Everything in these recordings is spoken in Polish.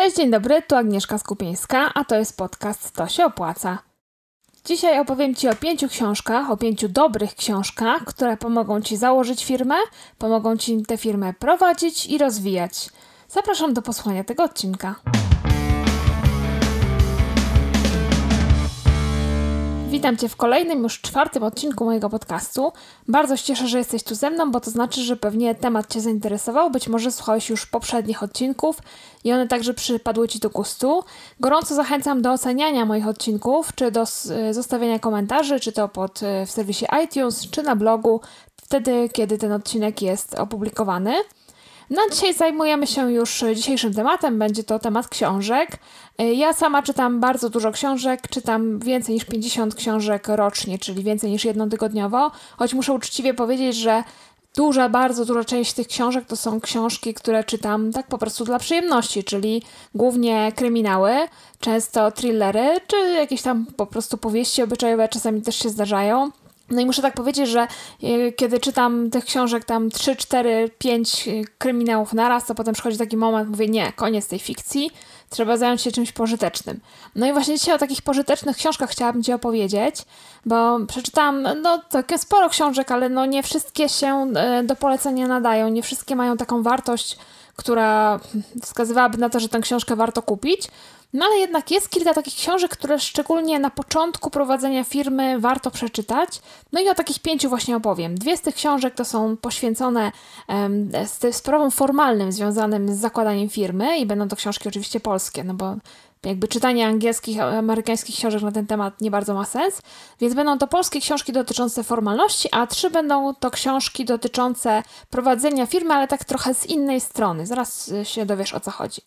Cześć, dzień dobry, tu Agnieszka Skupieńska, a to jest podcast To się opłaca. Dzisiaj opowiem Ci o pięciu książkach, o pięciu dobrych książkach, które pomogą Ci założyć firmę, pomogą Ci tę firmę prowadzić i rozwijać. Zapraszam do posłuchania tego odcinka. Witam Cię w kolejnym, już czwartym odcinku mojego podcastu. Bardzo się cieszę, że jesteś tu ze mną, bo to znaczy, że pewnie temat Cię zainteresował. Być może słuchałeś już poprzednich odcinków i one także przypadły Ci do gustu. Gorąco zachęcam do oceniania moich odcinków, czy do zostawiania komentarzy, czy to pod, e, w serwisie iTunes, czy na blogu, wtedy, kiedy ten odcinek jest opublikowany. No dzisiaj zajmujemy się już dzisiejszym tematem, będzie to temat książek. Ja sama czytam bardzo dużo książek, czytam więcej niż 50 książek rocznie, czyli więcej niż jedną tygodniowo, choć muszę uczciwie powiedzieć, że duża, bardzo duża część tych książek to są książki, które czytam tak po prostu dla przyjemności, czyli głównie kryminały, często thrillery, czy jakieś tam po prostu powieści obyczajowe czasami też się zdarzają. No i muszę tak powiedzieć, że e, kiedy czytam tych książek tam 3, 4, 5 kryminałów naraz, to potem przychodzi taki moment, mówię nie, koniec tej fikcji, trzeba zająć się czymś pożytecznym. No i właśnie dzisiaj o takich pożytecznych książkach chciałabym Ci opowiedzieć, bo przeczytałam no takie sporo książek, ale no nie wszystkie się e, do polecenia nadają, nie wszystkie mają taką wartość, która wskazywałaby na to, że tę książkę warto kupić. No ale jednak jest kilka takich książek, które szczególnie na początku prowadzenia firmy warto przeczytać. No i o takich pięciu właśnie opowiem. Dwie z tych książek to są poświęcone um, z sprawą formalnym związanym z zakładaniem firmy i będą to książki oczywiście polskie, no bo jakby czytanie angielskich, amerykańskich książek na ten temat nie bardzo ma sens, więc będą to polskie książki dotyczące formalności, a trzy będą to książki dotyczące prowadzenia firmy, ale tak trochę z innej strony. Zaraz się dowiesz o co chodzi.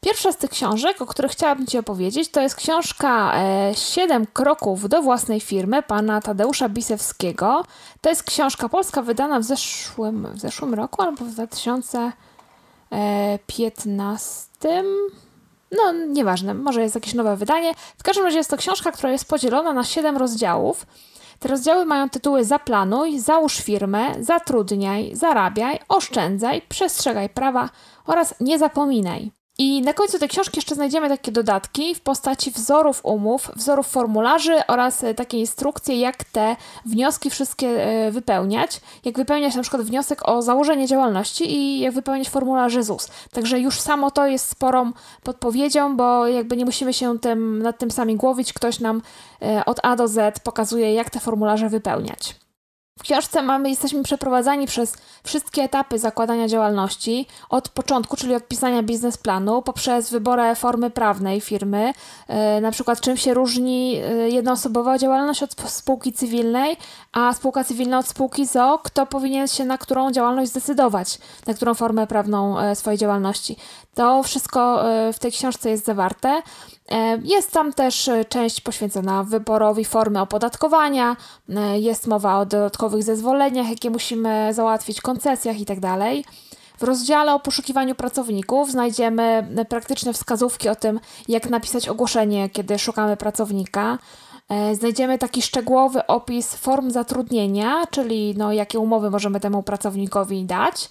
Pierwsza z tych książek, o których chciałabym Ci opowiedzieć, to jest książka e, Siedem kroków do własnej firmy pana Tadeusza Bisewskiego. To jest książka polska wydana w zeszłym, w zeszłym roku albo w 2015. No, nieważne, może jest jakieś nowe wydanie. W każdym razie jest to książka, która jest podzielona na siedem rozdziałów. Te rozdziały mają tytuły Zaplanuj, Załóż firmę, Zatrudniaj, Zarabiaj, Oszczędzaj, Przestrzegaj prawa oraz Nie zapominaj. I na końcu tej książki jeszcze znajdziemy takie dodatki w postaci wzorów umów, wzorów formularzy oraz e, takie instrukcje, jak te wnioski wszystkie e, wypełniać. Jak wypełniać na przykład wniosek o założenie działalności i jak wypełniać formularze ZUS. Także już samo to jest sporą podpowiedzią, bo jakby nie musimy się tym, nad tym sami głowić. Ktoś nam e, od A do Z pokazuje, jak te formularze wypełniać. W książce mamy, jesteśmy przeprowadzani przez wszystkie etapy zakładania działalności, od początku, czyli od pisania biznesplanu, poprzez wyborę formy prawnej firmy, yy, na przykład czym się różni yy, jednoosobowa działalność od spółki cywilnej, a spółka cywilna od spółki ZO, kto powinien się na którą działalność zdecydować, na którą formę prawną yy, swojej działalności. To wszystko w tej książce jest zawarte. E, jest tam też e, część poświęcona wyborowi formy opodatkowania, e, jest mowa o dodatkowych zezwoleniach, jakie musimy załatwić, koncesjach itd. Tak w rozdziale o poszukiwaniu pracowników znajdziemy praktyczne wskazówki o tym, jak napisać ogłoszenie, kiedy szukamy pracownika. Znajdziemy taki szczegółowy opis form zatrudnienia, czyli no, jakie umowy możemy temu pracownikowi dać.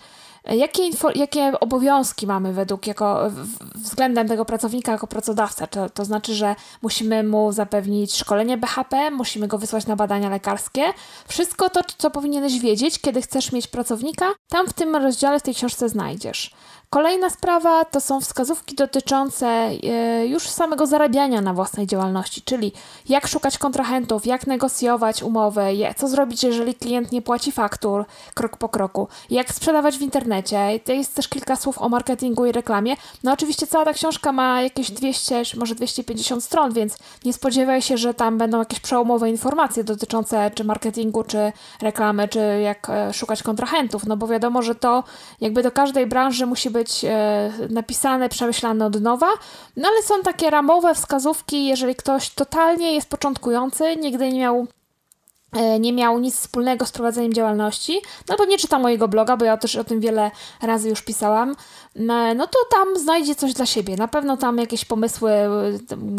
Jakie, jakie obowiązki mamy według jako, względem tego pracownika jako pracodawca? To, to znaczy, że musimy mu zapewnić szkolenie BHP, musimy go wysłać na badania lekarskie. Wszystko to, co powinieneś wiedzieć, kiedy chcesz mieć pracownika, tam w tym rozdziale w tej książce znajdziesz. Kolejna sprawa to są wskazówki dotyczące e, już samego zarabiania na własnej działalności, czyli jak szukać kontrahentów, jak negocjować umowę, co zrobić, jeżeli klient nie płaci faktur, krok po kroku, jak sprzedawać w internecie. To jest też kilka słów o marketingu i reklamie. No oczywiście cała ta książka ma jakieś 200, może 250 stron, więc nie spodziewaj się, że tam będą jakieś przełomowe informacje dotyczące czy marketingu, czy reklamy, czy jak e, szukać kontrahentów, no bo wiadomo, że to jakby do każdej branży musi być być e, napisane, przemyślane od nowa, no ale są takie ramowe wskazówki, jeżeli ktoś totalnie jest początkujący, nigdy nie miał nie miał nic wspólnego z prowadzeniem działalności, no bo nie czyta mojego bloga, bo ja też o tym wiele razy już pisałam, no to tam znajdzie coś dla siebie. Na pewno tam jakieś pomysły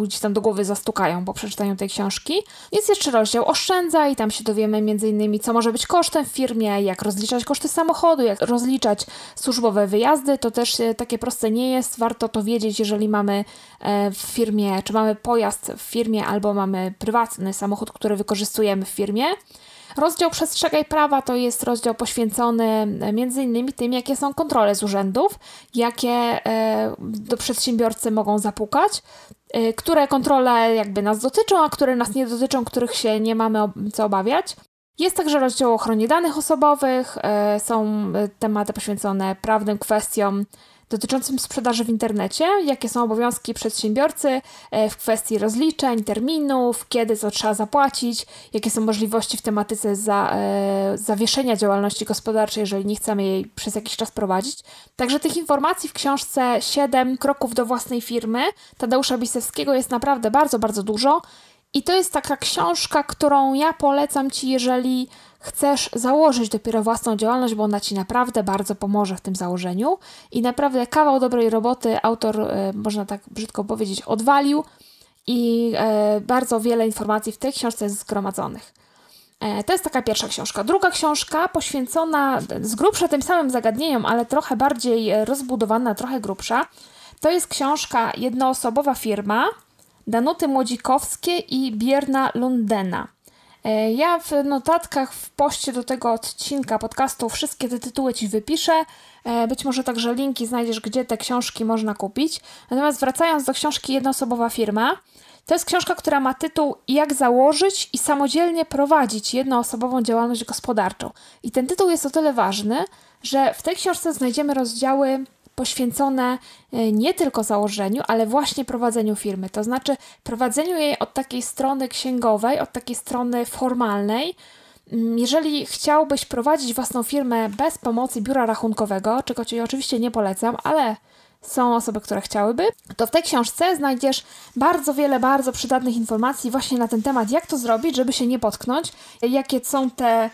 gdzieś tam do głowy zastukają po przeczytaniu tej książki. Jest jeszcze rozdział oszczędza i tam się dowiemy innymi, co może być kosztem w firmie, jak rozliczać koszty samochodu, jak rozliczać służbowe wyjazdy. To też e, takie proste nie jest. Warto to wiedzieć, jeżeli mamy e, w firmie, czy mamy pojazd w firmie, albo mamy prywatny samochód, który wykorzystujemy w firmie firmie. Rozdział Przestrzegaj prawa to jest rozdział poświęcony e, innymi tym, jakie są kontrole z urzędów, jakie e, do przedsiębiorcy mogą zapukać, e, które kontrole jakby nas dotyczą, a które nas nie dotyczą, których się nie mamy co obawiać. Jest także rozdział o ochronie danych osobowych, są tematy poświęcone prawnym kwestiom dotyczącym sprzedaży w internecie, jakie są obowiązki przedsiębiorcy e, w kwestii rozliczeń, terminów, kiedy co trzeba zapłacić, jakie są możliwości w tematyce za, e, zawieszenia działalności gospodarczej, jeżeli nie chcemy jej przez jakiś czas prowadzić. Także tych informacji w książce 7 kroków do własnej firmy Tadeusza Bisewskiego jest naprawdę bardzo, bardzo dużo. I to jest taka książka, którą ja polecam Ci, jeżeli chcesz założyć dopiero własną działalność, bo ona Ci naprawdę bardzo pomoże w tym założeniu. I naprawdę kawał dobrej roboty autor, e, można tak brzydko powiedzieć, odwalił i e, bardzo wiele informacji w tej książce jest zgromadzonych. E, to jest taka pierwsza książka. Druga książka poświęcona z grubsza tym samym zagadnieniom, ale trochę bardziej rozbudowana, trochę grubsza. To jest książka Jednoosobowa firma Danuty Młodzikowskiej i Bierna Lundena. E, ja w notatkach, w poście do tego odcinka podcastu wszystkie te tytuły Ci wypiszę. E, być może także linki znajdziesz, gdzie te książki można kupić. Natomiast wracając do książki Jednoosobowa firma, to jest książka, która ma tytuł Jak założyć i samodzielnie prowadzić jednoosobową działalność gospodarczą. I ten tytuł jest o tyle ważny, że w tej książce znajdziemy rozdziały poświęcone e, nie tylko założeniu, ale właśnie prowadzeniu firmy. To znaczy prowadzeniu jej od takiej strony księgowej, od takiej strony formalnej. Mm, jeżeli chciałbyś prowadzić własną firmę bez pomocy biura rachunkowego, czego Ci oczywiście nie polecam, ale są osoby, które chciałyby, to w tej książce znajdziesz bardzo wiele, bardzo przydatnych informacji właśnie na ten temat, jak to zrobić, żeby się nie potknąć, jakie są te,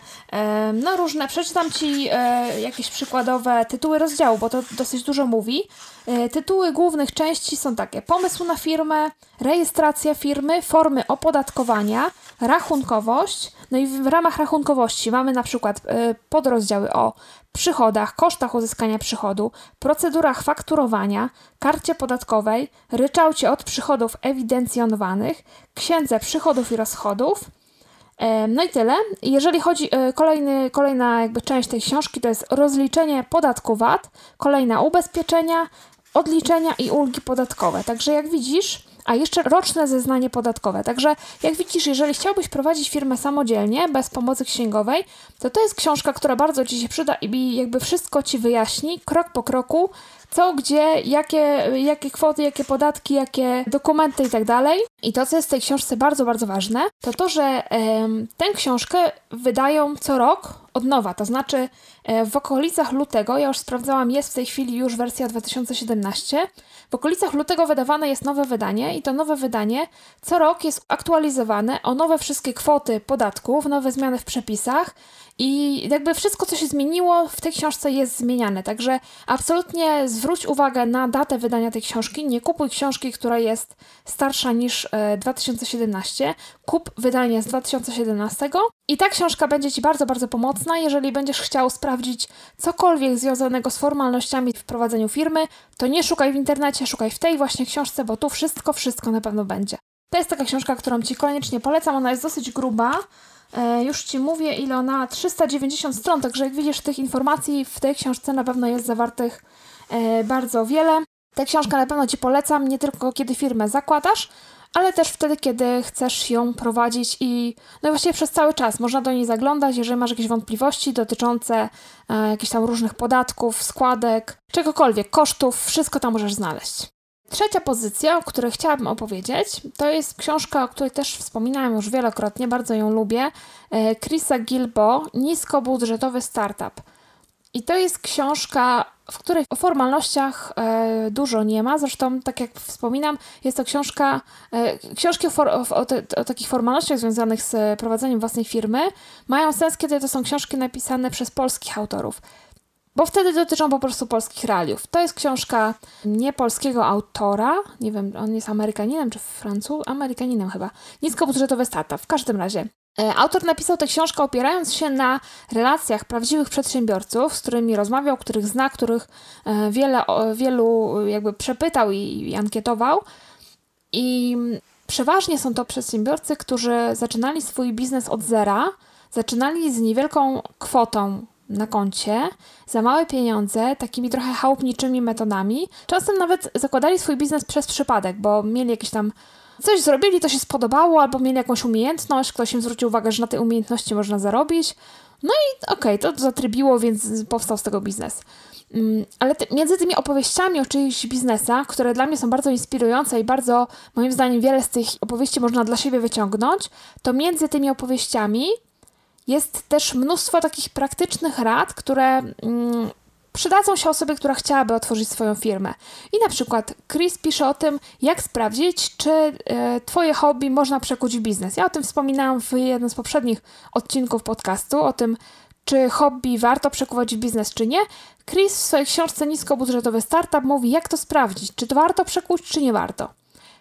no różne, przeczytam Ci e, jakieś przykładowe tytuły rozdziału, bo to dosyć dużo mówi. E, tytuły głównych części są takie: pomysł na firmę, rejestracja firmy, formy opodatkowania, rachunkowość. No i w ramach rachunkowości mamy na przykład e, podrozdziały o przychodach, kosztach uzyskania przychodu, procedurach fakturowania, karcie podatkowej, ryczałcie od przychodów ewidencjonowanych, księdze przychodów i rozchodów. E, no i tyle. Jeżeli chodzi o kolejny, kolejna jakby część tej książki, to jest rozliczenie podatku VAT, kolejna ubezpieczenia, odliczenia i ulgi podatkowe. Także jak widzisz, a jeszcze roczne zeznanie podatkowe. Także jak widzisz, jeżeli chciałbyś prowadzić firmę samodzielnie, bez pomocy księgowej, to to jest książka, która bardzo Ci się przyda i jakby wszystko Ci wyjaśni krok po kroku, co, gdzie, jakie, jakie kwoty, jakie podatki, jakie dokumenty i tak dalej. I to, co jest w tej książce bardzo, bardzo ważne, to to, że em, tę książkę wydają co rok od nowa, to znaczy e, w okolicach lutego, ja już sprawdzałam, jest w tej chwili już wersja 2017, w okolicach lutego wydawane jest nowe wydanie i to nowe wydanie co rok jest aktualizowane o nowe wszystkie kwoty podatków, nowe zmiany w przepisach i jakby wszystko, co się zmieniło w tej książce jest zmieniane. Także absolutnie zwróć uwagę na datę wydania tej książki. Nie kupuj książki, która jest starsza niż 2017. E, Kup wydanie z 2017 i ta książka będzie Ci bardzo, bardzo pomocna. Jeżeli będziesz chciał sprawdzić cokolwiek związanego z formalnościami w prowadzeniu firmy, to nie szukaj w internecie, szukaj w tej właśnie książce, bo tu wszystko, wszystko na pewno będzie. To jest taka książka, którą Ci koniecznie polecam. Ona jest dosyć gruba. E, już Ci mówię, ile ona 390 stron, także jak widzisz, tych informacji w tej książce na pewno jest zawartych e, bardzo wiele. Tę książkę na pewno Ci polecam, nie tylko kiedy firmę zakładasz, ale też wtedy, kiedy chcesz ją prowadzić i no właściwie przez cały czas można do niej zaglądać, jeżeli masz jakieś wątpliwości dotyczące e, jakichś tam różnych podatków, składek, czegokolwiek, kosztów, wszystko tam możesz znaleźć. Trzecia pozycja, o której chciałabym opowiedzieć, to jest książka, o której też wspominałam już wielokrotnie, bardzo ją lubię. E, Chrisa Gilbo, Niskobudżetowy Startup. I to jest książka, w której o formalnościach e, dużo nie ma. Zresztą, tak jak wspominam, jest to książka, e, książki o, o, te, o, takich formalnościach związanych z prowadzeniem własnej firmy mają sens, kiedy to są książki napisane przez polskich autorów. Bo wtedy dotyczą po prostu polskich realiów. To jest książka nie polskiego autora, nie wiem, on jest Amerykaninem czy Francuz, Amerykaninem chyba. Niskobudżetowy startup, w każdym razie. E, autor napisał tę książkę opierając się na relacjach prawdziwych przedsiębiorców, z którymi rozmawiał, których zna, których e, wiele, wielu jakby przepytał i, i ankietował. I przeważnie są to przedsiębiorcy, którzy zaczynali swój biznes od zera, zaczynali z niewielką kwotą na koncie za małe pieniądze, takimi trochę chałupniczymi metodami. Czasem nawet zakładali swój biznes przez przypadek, bo mieli jakieś tam coś zrobili, to się spodobało, albo mieli jakąś umiejętność, ktoś im zwrócił uwagę, że na tej umiejętności można zarobić. No i okej, okay, to zatrybiło, więc powstał z tego biznes. Mm, ale ty, między tymi opowieściami o czyichś biznesach, które dla mnie są bardzo inspirujące i bardzo, moim zdaniem, wiele z tych opowieści można dla siebie wyciągnąć, to między tymi opowieściami jest też mnóstwo takich praktycznych rad, które mm, przydadzą się osobie, która chciałaby otworzyć swoją firmę. I na przykład Chris pisze o tym, jak sprawdzić, czy e, Twoje hobby można przekuć w biznes. Ja o tym wspominałam w jednym z poprzednich odcinków podcastu, o tym, czy hobby warto przekuwać w biznes, czy nie. Chris w swojej książce Niskobudżetowy Startup mówi, jak to sprawdzić, czy to warto przekuć, czy nie warto.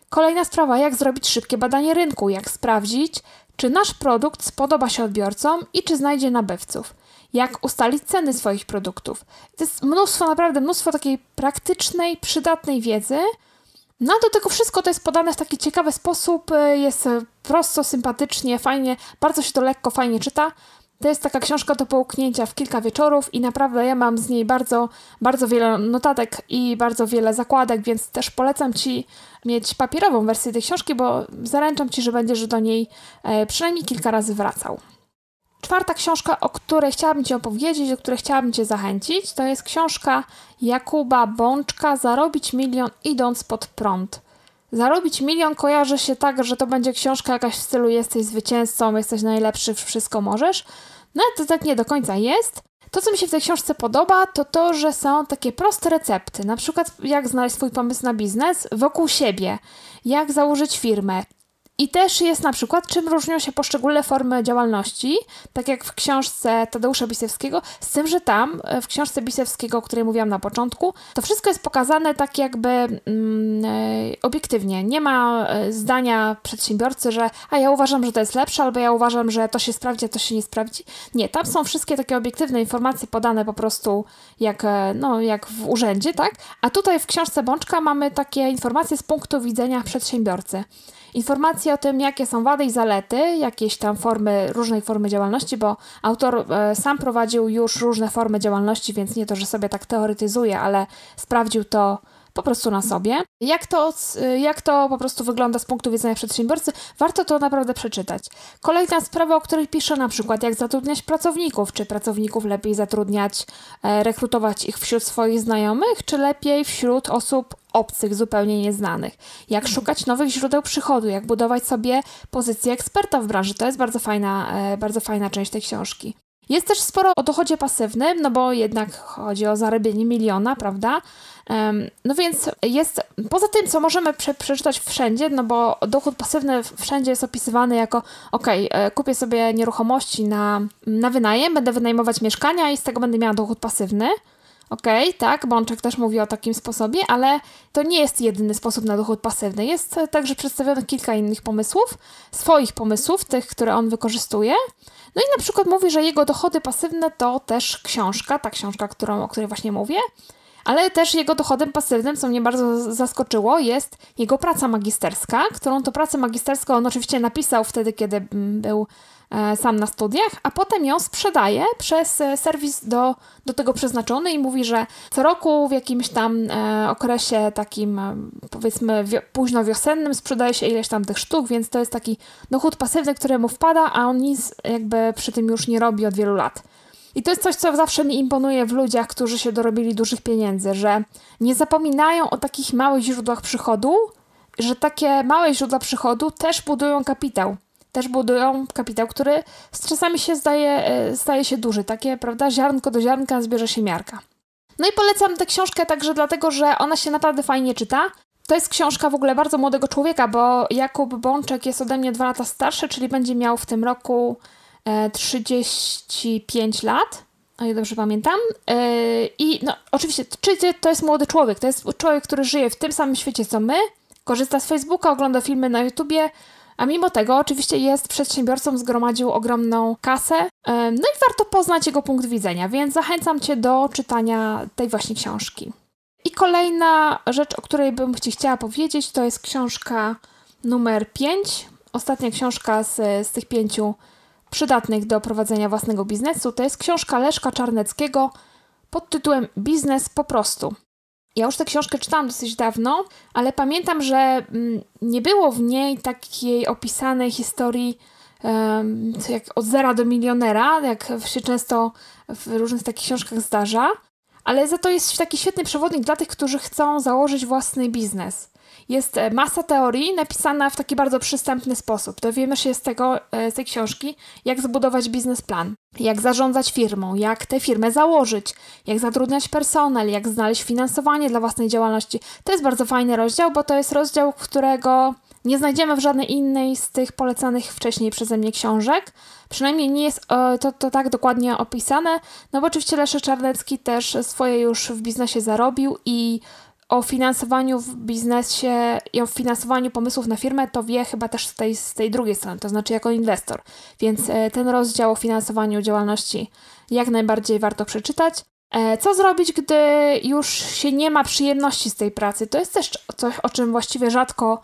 Kolejna sprawa, jak zrobić szybkie badanie rynku, jak sprawdzić, czy nasz produkt spodoba się odbiorcom i czy znajdzie nabywców. Jak ustalić ceny swoich produktów. To jest mnóstwo, naprawdę mnóstwo takiej praktycznej, przydatnej wiedzy. No do tego wszystko to jest podane w taki ciekawy sposób, jest prosto, sympatycznie, fajnie, bardzo się to lekko, fajnie czyta. To jest taka książka do połknięcia w kilka wieczorów i naprawdę ja mam z niej bardzo, bardzo wiele notatek i bardzo wiele zakładek, więc też polecam Ci mieć papierową wersję tej książki, bo zaręczam Ci, że będziesz do niej e, przynajmniej kilka razy wracał. Czwarta książka, o której chciałabym Ci opowiedzieć, o której chciałabym Cię zachęcić, to jest książka Jakuba Bączka Zarobić milion idąc pod prąd. Zarobić milion kojarzy się tak, że to będzie książka jakaś w stylu jesteś zwycięzcą, jesteś najlepszy, wszystko możesz. No to tak nie do końca jest. To, co mi się w tej książce podoba, to to, że są takie proste recepty. Na przykład, jak znaleźć swój pomysł na biznes wokół siebie, jak założyć firmę, i też jest na przykład, czym różnią się poszczególne formy działalności, tak jak w książce Tadeusza Bisewskiego, z tym, że tam, e, w książce Bisewskiego, o której mówiłam na początku, to wszystko jest pokazane tak jakby mm, e, obiektywnie. Nie ma e, zdania przedsiębiorcy, że a ja uważam, że to jest lepsze, albo ja uważam, że to się sprawdzi, a to się nie sprawdzi. Nie, tam są wszystkie takie obiektywne informacje podane po prostu jak, no, jak w urzędzie, tak? A tutaj w książce Bączka mamy takie informacje z punktu widzenia przedsiębiorcy informacje o tym, jakie są wady i zalety, jakieś tam formy, różnej formy działalności, bo autor e, sam prowadził już różne formy działalności, więc nie to, że sobie tak teoretyzuje, ale sprawdził to po prostu na sobie. Jak to, jak to po prostu wygląda z punktu widzenia przedsiębiorcy, warto to naprawdę przeczytać. Kolejna sprawa, o której piszę, na przykład jak zatrudniać pracowników. Czy pracowników lepiej zatrudniać, e, rekrutować ich wśród swoich znajomych, czy lepiej wśród osób obcych, zupełnie nieznanych. Jak szukać nowych źródeł przychodu, jak budować sobie pozycję eksperta w branży. To jest bardzo fajna, e, bardzo fajna część tej książki. Jest też sporo o dochodzie pasywnym, no bo jednak chodzi o zarabianie miliona, prawda? No więc jest, poza tym, co możemy prze, przeczytać wszędzie, no bo dochód pasywny wszędzie jest opisywany jako, ok, e, kupię sobie nieruchomości na, na wynajem, będę wynajmować mieszkania i z tego będę miała dochód pasywny. Okej, okay, tak, Bączek też mówi o takim sposobie, ale to nie jest jedyny sposób na dochód pasywny. Jest także przedstawione kilka innych pomysłów, swoich pomysłów, tych, które on wykorzystuje. No i na przykład mówi, że jego dochody pasywne to też książka, ta książka, którą, o której właśnie mówię, ale też jego dochodem pasywnym, co mnie bardzo zaskoczyło, jest jego praca magisterska, którą to pracę magisterską on oczywiście napisał wtedy, kiedy mm, był e, sam na studiach, a potem ją sprzedaje przez e, serwis do, do tego przeznaczony i mówi, że co roku w jakimś tam e, okresie takim powiedzmy wio, późno wiosennym sprzedaje się ileś tam tych sztuk, więc to jest taki dochód pasywny, któremu wpada, a on nic jakby przy tym już nie robi od wielu lat. I to jest coś, co zawsze mi imponuje w ludziach, którzy się dorobili dużych pieniędzy, że nie zapominają o takich małych źródłach przychodu, że takie małe źródła przychodu też budują kapitał. Też budują kapitał, który z czasami się zdaje, e, staje się duży. Takie, prawda, ziarnko do ziarnka zbierze się miarka. No i polecam tę książkę także dlatego, że ona się naprawdę fajnie czyta. To jest książka w ogóle bardzo młodego człowieka, bo Jakub Bączek jest ode mnie dwa lata starszy, czyli będzie miał w tym roku 35 lat, o ile dobrze pamiętam. I no, oczywiście, czy to jest młody człowiek? To jest człowiek, który żyje w tym samym świecie co my, korzysta z Facebooka, ogląda filmy na YouTubie, a mimo tego oczywiście jest przedsiębiorcą, zgromadził ogromną kasę. No i warto poznać jego punkt widzenia, więc zachęcam Cię do czytania tej właśnie książki. I kolejna rzecz, o której bym Ci chciała powiedzieć, to jest książka numer 5. Ostatnia książka z, z tych pięciu przydatnych do prowadzenia własnego biznesu. To jest książka Leszka Czarneckiego pod tytułem Biznes po prostu. Ja już tę książkę czytałam dosyć dawno, ale pamiętam, że mm, nie było w niej takiej opisanej historii jak od zera do milionera, jak się często w różnych takich książkach zdarza, ale za to jest taki świetny przewodnik dla tych, którzy chcą założyć własny biznes. Jest e, masa teorii napisana w taki bardzo przystępny sposób. Dowiemy się z, tego, e, z tej książki, jak zbudować biznesplan, jak zarządzać firmą, jak tę firmę założyć, jak zatrudniać personel, jak znaleźć finansowanie dla własnej działalności. To jest bardzo fajny rozdział, bo to jest rozdział, którego nie znajdziemy w żadnej innej z tych polecanych wcześniej przeze mnie książek. Przynajmniej nie jest e, to, to tak dokładnie opisane, no bo oczywiście Leszek Czarnecki też swoje już w biznesie zarobił i o finansowaniu w biznesie i o finansowaniu pomysłów na firmę, to wie chyba też z tej, z tej drugiej strony, to znaczy jako inwestor. Więc e, ten rozdział o finansowaniu działalności jak najbardziej warto przeczytać. E, co zrobić, gdy już się nie ma przyjemności z tej pracy? To jest też coś, o czym właściwie rzadko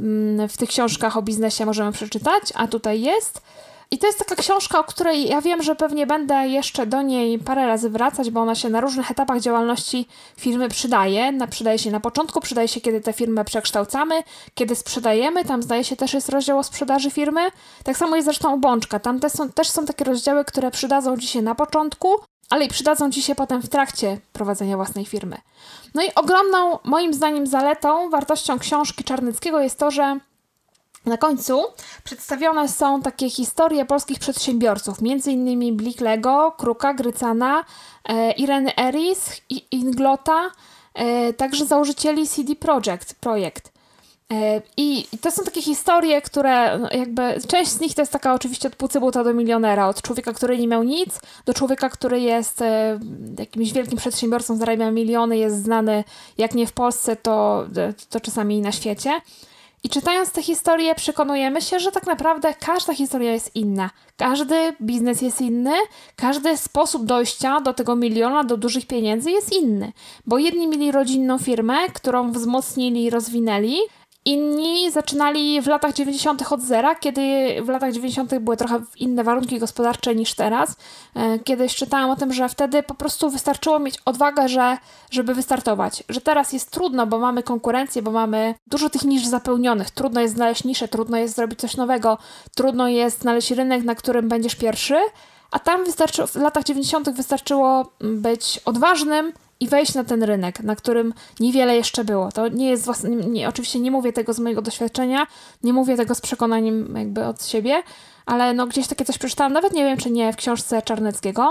mm, w tych książkach o biznesie możemy przeczytać, a tutaj jest. I to jest taka książka, o której ja wiem, że pewnie będę jeszcze do niej parę razy wracać, bo ona się na różnych etapach działalności firmy przydaje. Na, przydaje się na początku, przydaje się, kiedy tę firmę przekształcamy, kiedy sprzedajemy. Tam zdaje się też jest rozdział o sprzedaży firmy. Tak samo jest zresztą u Bączka. Tam te są, też są takie rozdziały, które przydadzą Ci się na początku, ale i przydadzą Ci się potem w trakcie prowadzenia własnej firmy. No i ogromną, moim zdaniem, zaletą, wartością książki Czarnyckiego jest to, że na końcu przedstawione są takie historie polskich przedsiębiorców, m.in. Bliklego, Kruka, Grycana, e, Ireny Eris, Inglota, e, także założycieli CD Projekt, projekt. E, I to są takie historie, które no jakby, część z nich to jest taka oczywiście od pucybuta do milionera, od człowieka, który nie miał nic, do człowieka, który jest e, jakimś wielkim przedsiębiorcą, zarabia miliony, jest znany jak nie w Polsce, to, to czasami i na świecie. I czytając te historie, przekonujemy się, że tak naprawdę każda historia jest inna. Każdy biznes jest inny, każdy sposób dojścia do tego miliona, do dużych pieniędzy jest inny. Bo jedni mieli rodzinną firmę, którą wzmocnili i rozwinęli, Inni zaczynali w latach 90. od zera, kiedy w latach 90. były trochę inne warunki gospodarcze niż teraz. E, kiedyś czytałam o tym, że wtedy po prostu wystarczyło mieć odwagę, że, żeby wystartować. Że teraz jest trudno, bo mamy konkurencję, bo mamy dużo tych nisz zapełnionych. Trudno jest znaleźć niszę, trudno jest zrobić coś nowego, trudno jest znaleźć rynek, na którym będziesz pierwszy. A tam wystarczy, w latach 90. wystarczyło być odważnym, i wejść na ten rynek, na którym niewiele jeszcze było. To nie jest własne, nie, oczywiście nie mówię tego z mojego doświadczenia, nie mówię tego z przekonaniem jakby od siebie, ale no gdzieś takie coś przeczytałam, nawet nie wiem czy nie w książce Czarneckiego.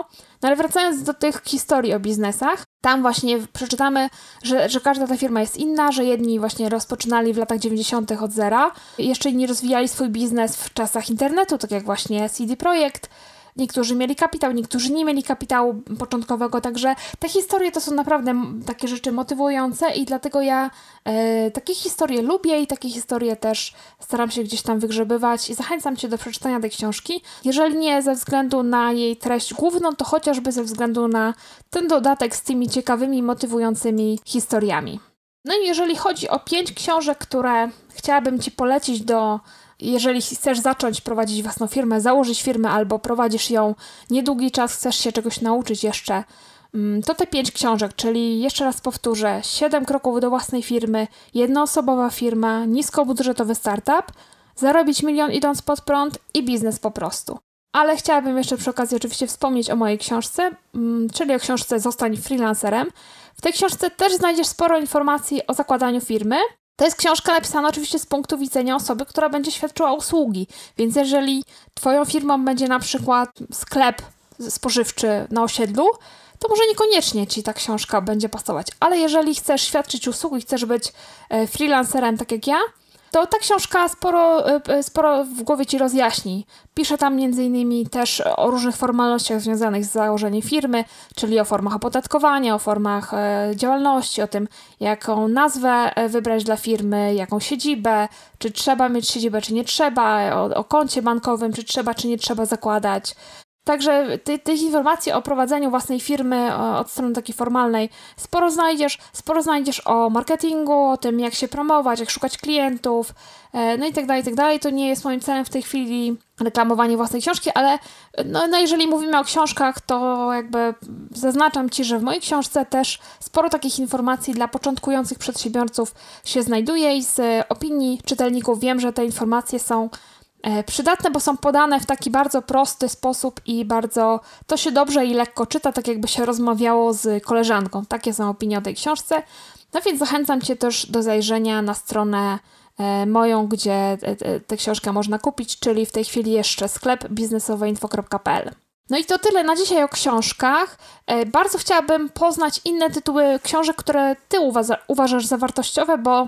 No ale wracając do tych historii o biznesach, tam właśnie przeczytamy, że, że każda ta firma jest inna, że jedni właśnie rozpoczynali w latach 90. od zera, jeszcze inni rozwijali swój biznes w czasach internetu, tak jak właśnie CD Projekt, Niektórzy mieli kapitał, niektórzy nie mieli kapitału początkowego, także te historie to są naprawdę takie rzeczy motywujące i dlatego ja e, takie historie lubię i takie historie też staram się gdzieś tam wygrzebywać i zachęcam Cię do przeczytania tej książki. Jeżeli nie ze względu na jej treść główną, to chociażby ze względu na ten dodatek z tymi ciekawymi, motywującymi historiami. No i jeżeli chodzi o pięć książek, które chciałabym Ci polecić do jeżeli chcesz zacząć prowadzić własną firmę, założyć firmę albo prowadzisz ją niedługi czas, chcesz się czegoś nauczyć jeszcze, mm, to te pięć książek, czyli jeszcze raz powtórzę: siedem kroków do własnej firmy, jednoosobowa firma, niskobudżetowy startup, zarobić milion idąc pod prąd i biznes po prostu. Ale chciałabym jeszcze przy okazji oczywiście wspomnieć o mojej książce, mm, czyli o książce Zostań freelancerem. W tej książce też znajdziesz sporo informacji o zakładaniu firmy, To jest książka napisana oczywiście z punktu widzenia osoby, która będzie świadczyła usługi. Więc jeżeli Twoją firmą będzie na przykład sklep spożywczy na osiedlu, to może niekoniecznie Ci ta książka będzie pasować. Ale jeżeli chcesz świadczyć usługi, chcesz być e, freelancerem tak jak ja, to ta książka sporo, e, sporo w głowie Ci rozjaśni. Pisze tam m.in. też o różnych formalnościach związanych z założeniem firmy, czyli o formach opodatkowania, o formach e, działalności, o tym, jaką nazwę wybrać dla firmy, jaką siedzibę, czy trzeba mieć siedzibę, czy nie trzeba, o, o koncie bankowym, czy trzeba, czy nie trzeba zakładać. Także ty, tych informacji o prowadzeniu własnej firmy od strony takiej formalnej sporo znajdziesz. Sporo znajdziesz o marketingu, o tym, jak się promować, jak szukać klientów, e, no i tak dalej, i tak dalej. To nie jest moim celem w tej chwili reklamowanie własnej książki, ale no, no jeżeli mówimy o książkach, to jakby zaznaczam Ci, że w mojej książce też sporo takich informacji dla początkujących przedsiębiorców się znajduje i z opinii czytelników wiem, że te informacje są E, przydatne, bo są podane w taki bardzo prosty sposób i bardzo to się dobrze i lekko czyta, tak jakby się rozmawiało z koleżanką. Takie są opinie o tej książce. No więc zachęcam Cię też do zajrzenia na stronę e, moją, gdzie e, tę książkę można kupić, czyli w tej chwili jeszcze sklep biznesowoinfo.pl. No i to tyle na dzisiaj o książkach. Bardzo chciałabym poznać inne tytuły książek, które Ty uważasz za wartościowe, bo E,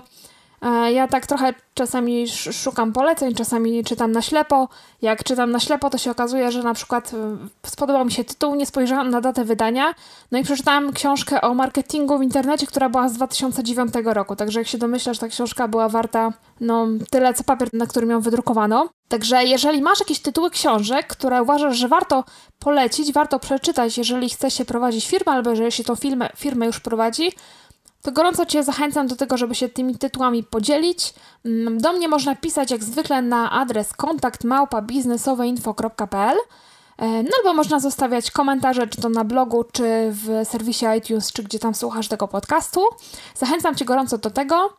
ja tak trochę czasami szukam poleceń, czasami czytam na ślepo. Jak czytam na ślepo, to się okazuje, że na przykład e, spodobał mi się tytuł, nie spojrzałam na datę wydania, no i przeczytałam książkę o marketingu w internecie, która była z 2009 roku. Także jak się domyślasz, ta książka była warta no, tyle co papier, na którym ją wydrukowano. Także jeżeli masz jakieś tytuły książek, które uważasz, że warto polecić, warto przeczytać, jeżeli chce się prowadzić firmę, albo jeżeli się tą firmę, firmę już prowadzi, to gorąco Cię zachęcam do tego, żeby się tymi tytułami podzielić. Mm, do mnie można pisać jak zwykle na adres kontaktmałpa.biznesoweinfo.pl e, no albo można zostawiać komentarze, czy to na blogu, czy w serwisie iTunes, czy gdzie tam słuchasz tego podcastu. Zachęcam Cię gorąco do tego.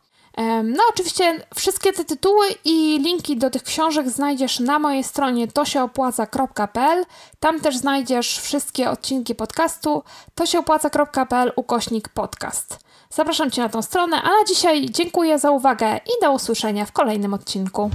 No, oczywiście wszystkie te tytuły i linki do tych książek znajdziesz na mojej stronie tosieopłaca.pl. Tam też znajdziesz wszystkie odcinki podcastu tosieopłaca.pl ukośnik podcast. Zapraszam Cię na tą stronę, a na dzisiaj dziękuję za uwagę i do usłyszenia w kolejnym odcinku.